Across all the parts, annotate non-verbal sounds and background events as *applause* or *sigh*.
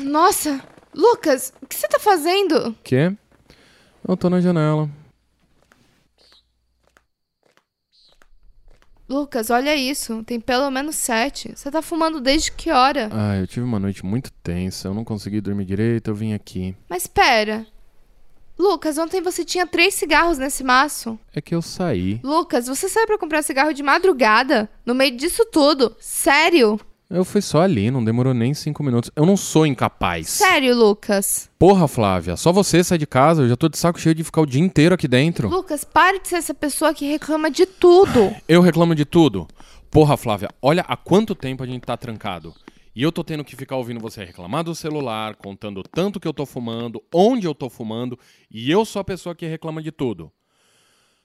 Nossa! Lucas, o que você tá fazendo? Quê? Eu tô na janela. Lucas, olha isso. Tem pelo menos sete. Você tá fumando desde que hora? Ah, eu tive uma noite muito tensa. Eu não consegui dormir direito, eu vim aqui. Mas pera. Lucas, ontem você tinha três cigarros nesse maço. É que eu saí. Lucas, você saiu pra comprar cigarro de madrugada? No meio disso tudo? Sério? Eu fui só ali, não demorou nem cinco minutos. Eu não sou incapaz. Sério, Lucas? Porra, Flávia, só você sai de casa. Eu já tô de saco cheio de ficar o dia inteiro aqui dentro. Lucas, pare de ser essa pessoa que reclama de tudo. *laughs* Eu reclamo de tudo. Porra, Flávia, olha há quanto tempo a gente tá trancado. E eu tô tendo que ficar ouvindo você reclamar do celular, contando tanto que eu tô fumando, onde eu tô fumando, e eu sou a pessoa que reclama de tudo.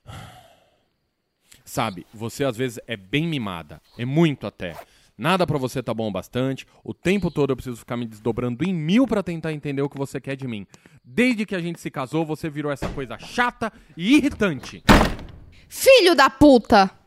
*sighs* Sabe, você às vezes é bem mimada, é muito até. Nada pra você tá bom o bastante. O tempo todo eu preciso ficar me desdobrando em mil pra tentar entender o que você quer de mim. Desde que a gente se casou, você virou essa coisa chata e irritante. Filho da puta!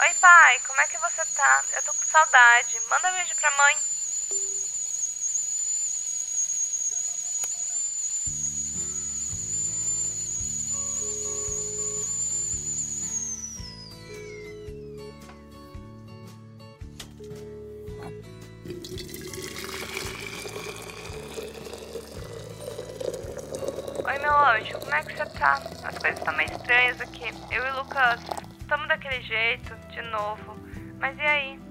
Oi, pai, como é que você tá? Eu tô com saudade. Manda beijo pra mãe. Oi, meu anjo, como é que você tá? As coisas estão meio estranhas aqui. Eu e o Lucas estamos daquele jeito, de novo. Mas e aí?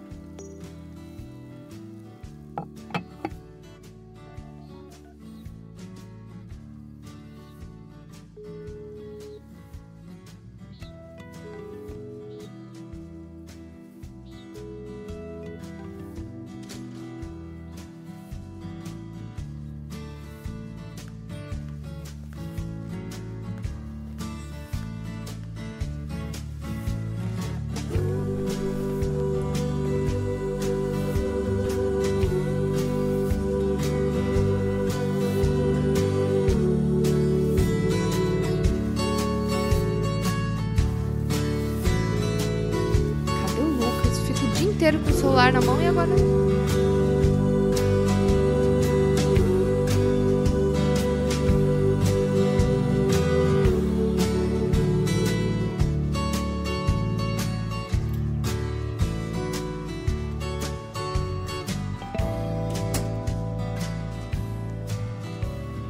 Celular na mão e agora.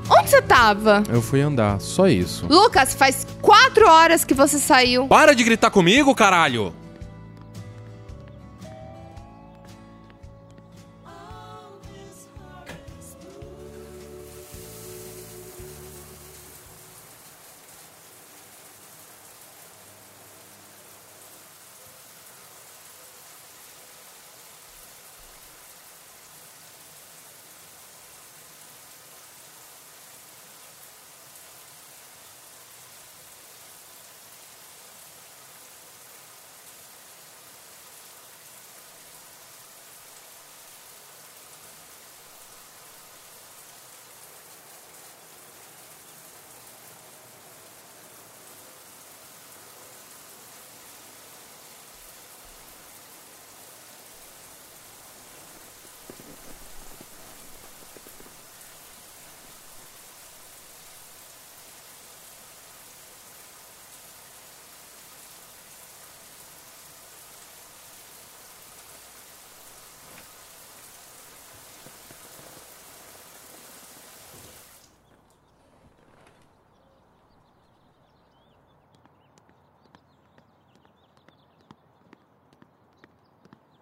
Onde você tava? Eu fui andar, só isso. Lucas, faz quatro horas que você saiu. Para de gritar comigo, caralho!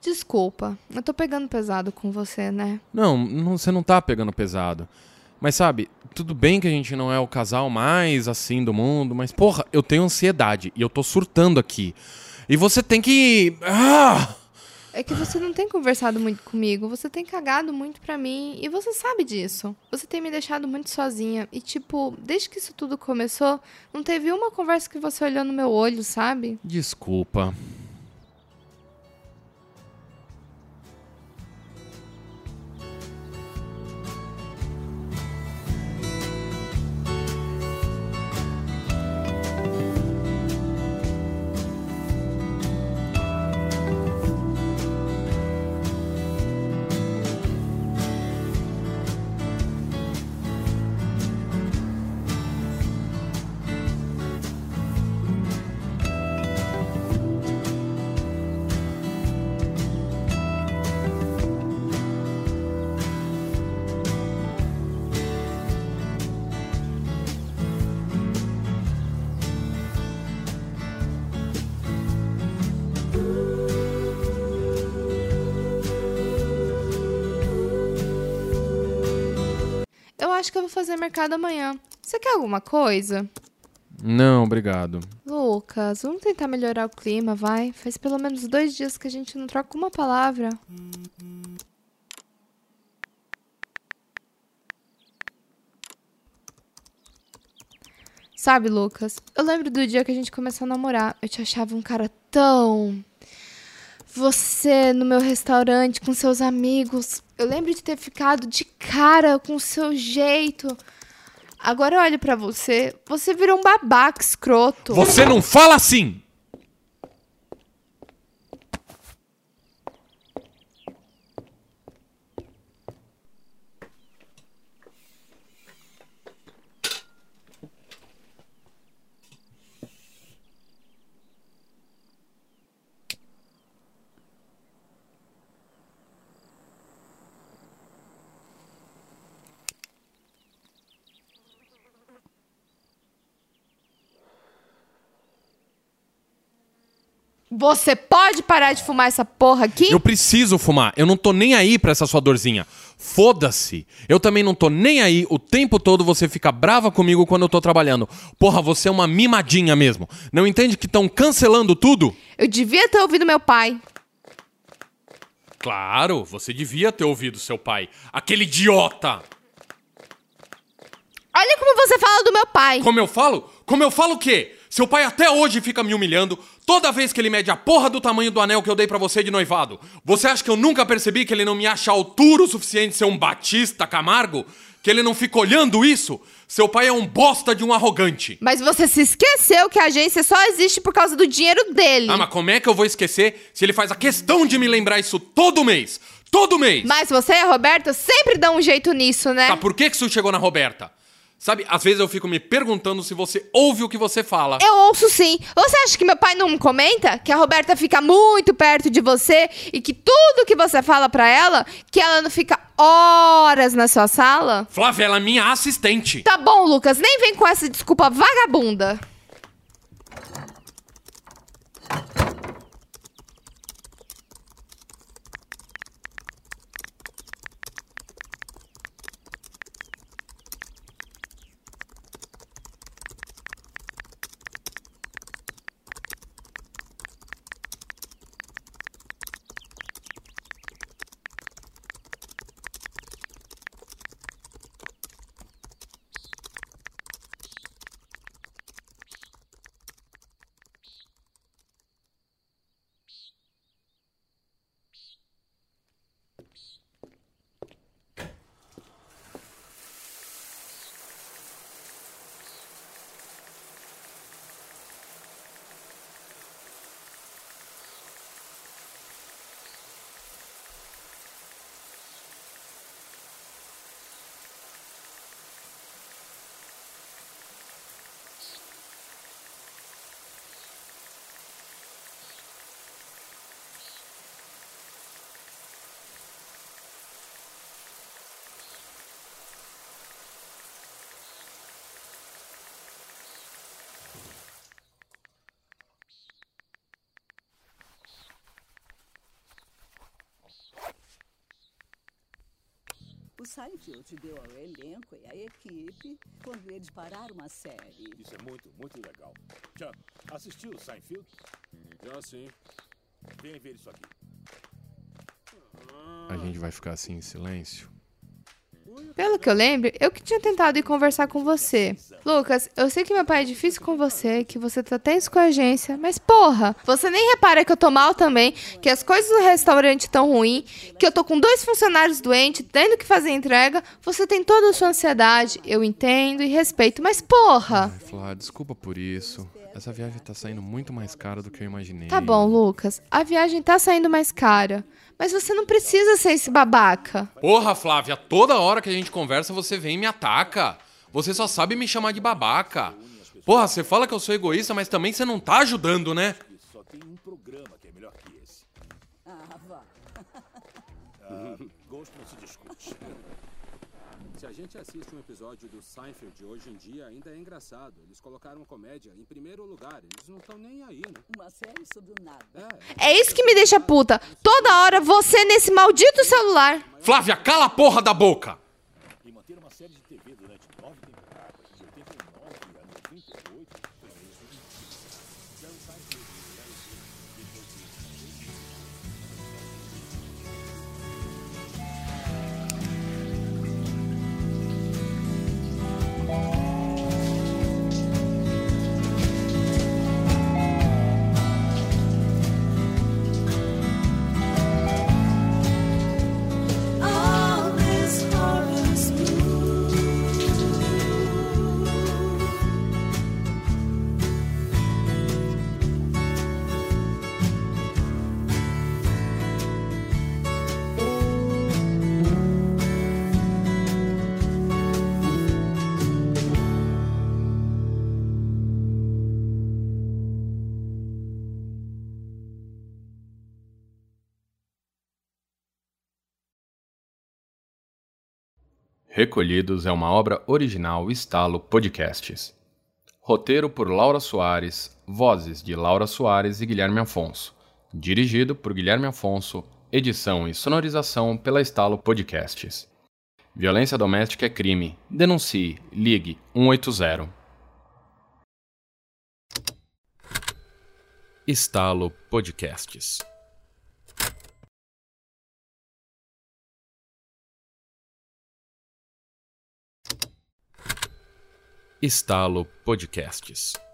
Desculpa, eu tô pegando pesado com você, né? Não, não, você não tá pegando pesado. Mas sabe, tudo bem que a gente não é o casal mais assim do mundo, mas porra, eu tenho ansiedade e eu tô surtando aqui. E você tem que. Ah! É que você não tem conversado muito comigo, você tem cagado muito pra mim e você sabe disso. Você tem me deixado muito sozinha e tipo, desde que isso tudo começou, não teve uma conversa que você olhou no meu olho, sabe? Desculpa. Acho que eu vou fazer mercado amanhã. Você quer alguma coisa? Não, obrigado. Lucas, vamos tentar melhorar o clima, vai? Faz pelo menos dois dias que a gente não troca uma palavra. Sabe, Lucas, eu lembro do dia que a gente começou a namorar. Eu te achava um cara tão. Você no meu restaurante com seus amigos. Eu lembro de ter ficado de cara com o seu jeito. Agora eu olho pra você, você virou um babaca escroto. Você não fala assim! Você pode parar de fumar essa porra aqui? Eu preciso fumar. Eu não tô nem aí pra essa sua dorzinha. Foda-se. Eu também não tô nem aí. O tempo todo você fica brava comigo quando eu tô trabalhando. Porra, você é uma mimadinha mesmo. Não entende que estão cancelando tudo? Eu devia ter ouvido meu pai. Claro, você devia ter ouvido seu pai. Aquele idiota! Olha como você fala do meu pai. Como eu falo? Como eu falo o quê? Seu pai até hoje fica me humilhando toda vez que ele mede a porra do tamanho do anel que eu dei pra você de noivado. Você acha que eu nunca percebi que ele não me acha altura o suficiente de ser um Batista Camargo? Que ele não fica olhando isso? Seu pai é um bosta de um arrogante. Mas você se esqueceu que a agência só existe por causa do dinheiro dele. Ah, mas como é que eu vou esquecer se ele faz a questão de me lembrar isso todo mês? Todo mês! Mas você e a Roberta sempre dão um jeito nisso, né? Tá, por que que isso chegou na Roberta? Sabe, às vezes eu fico me perguntando se você ouve o que você fala. Eu ouço sim. Você acha que meu pai não comenta? Que a Roberta fica muito perto de você e que tudo que você fala pra ela, que ela não fica horas na sua sala? Flávia, ela é minha assistente. Tá bom, Lucas, nem vem com essa desculpa vagabunda. O Seinfeld deu ao elenco e à equipe quando eles pararam a série. Isso é muito, muito legal. Já assistiu o Seinfeld? Já sim. Vem ver isso aqui. A gente vai ficar assim em silêncio? Pelo que eu lembro, eu que tinha tentado ir conversar com você. Lucas, eu sei que meu pai é difícil com você, que você tá tenso com a agência, mas porra, você nem repara que eu tô mal também, que as coisas do restaurante tão ruim, que eu tô com dois funcionários doentes, tendo que fazer entrega, você tem toda a sua ansiedade, eu entendo e respeito, mas porra! Ai, Flá, desculpa por isso. Essa viagem tá saindo muito mais cara do que eu imaginei. Tá bom, Lucas, a viagem tá saindo mais cara, mas você não precisa ser esse babaca. Porra, Flávia, toda hora que a gente conversa você vem e me ataca. Você só sabe me chamar de babaca. Porra, você fala que eu sou egoísta, mas também você não tá ajudando, né? Só tem um programa que é melhor que esse. Ah, vá. Ah, gosto não se discute. Se a gente assiste um episódio do Seinfeld de hoje em dia, ainda é engraçado. Eles colocaram comédia em primeiro lugar. Eles não estão nem aí, né? Uma série sobre o nada. É, É isso que me deixa puta. Toda hora você nesse maldito celular. Flávia, cala a porra da boca! E manter uma série de TV durante nove temporadas, de 89 a 98, On Recolhidos é uma obra original Estalo Podcasts. Roteiro por Laura Soares, vozes de Laura Soares e Guilherme Afonso. Dirigido por Guilherme Afonso, edição e sonorização pela Estalo Podcasts. Violência doméstica é crime. Denuncie. Ligue 180. Estalo Podcasts. Estalo Podcasts.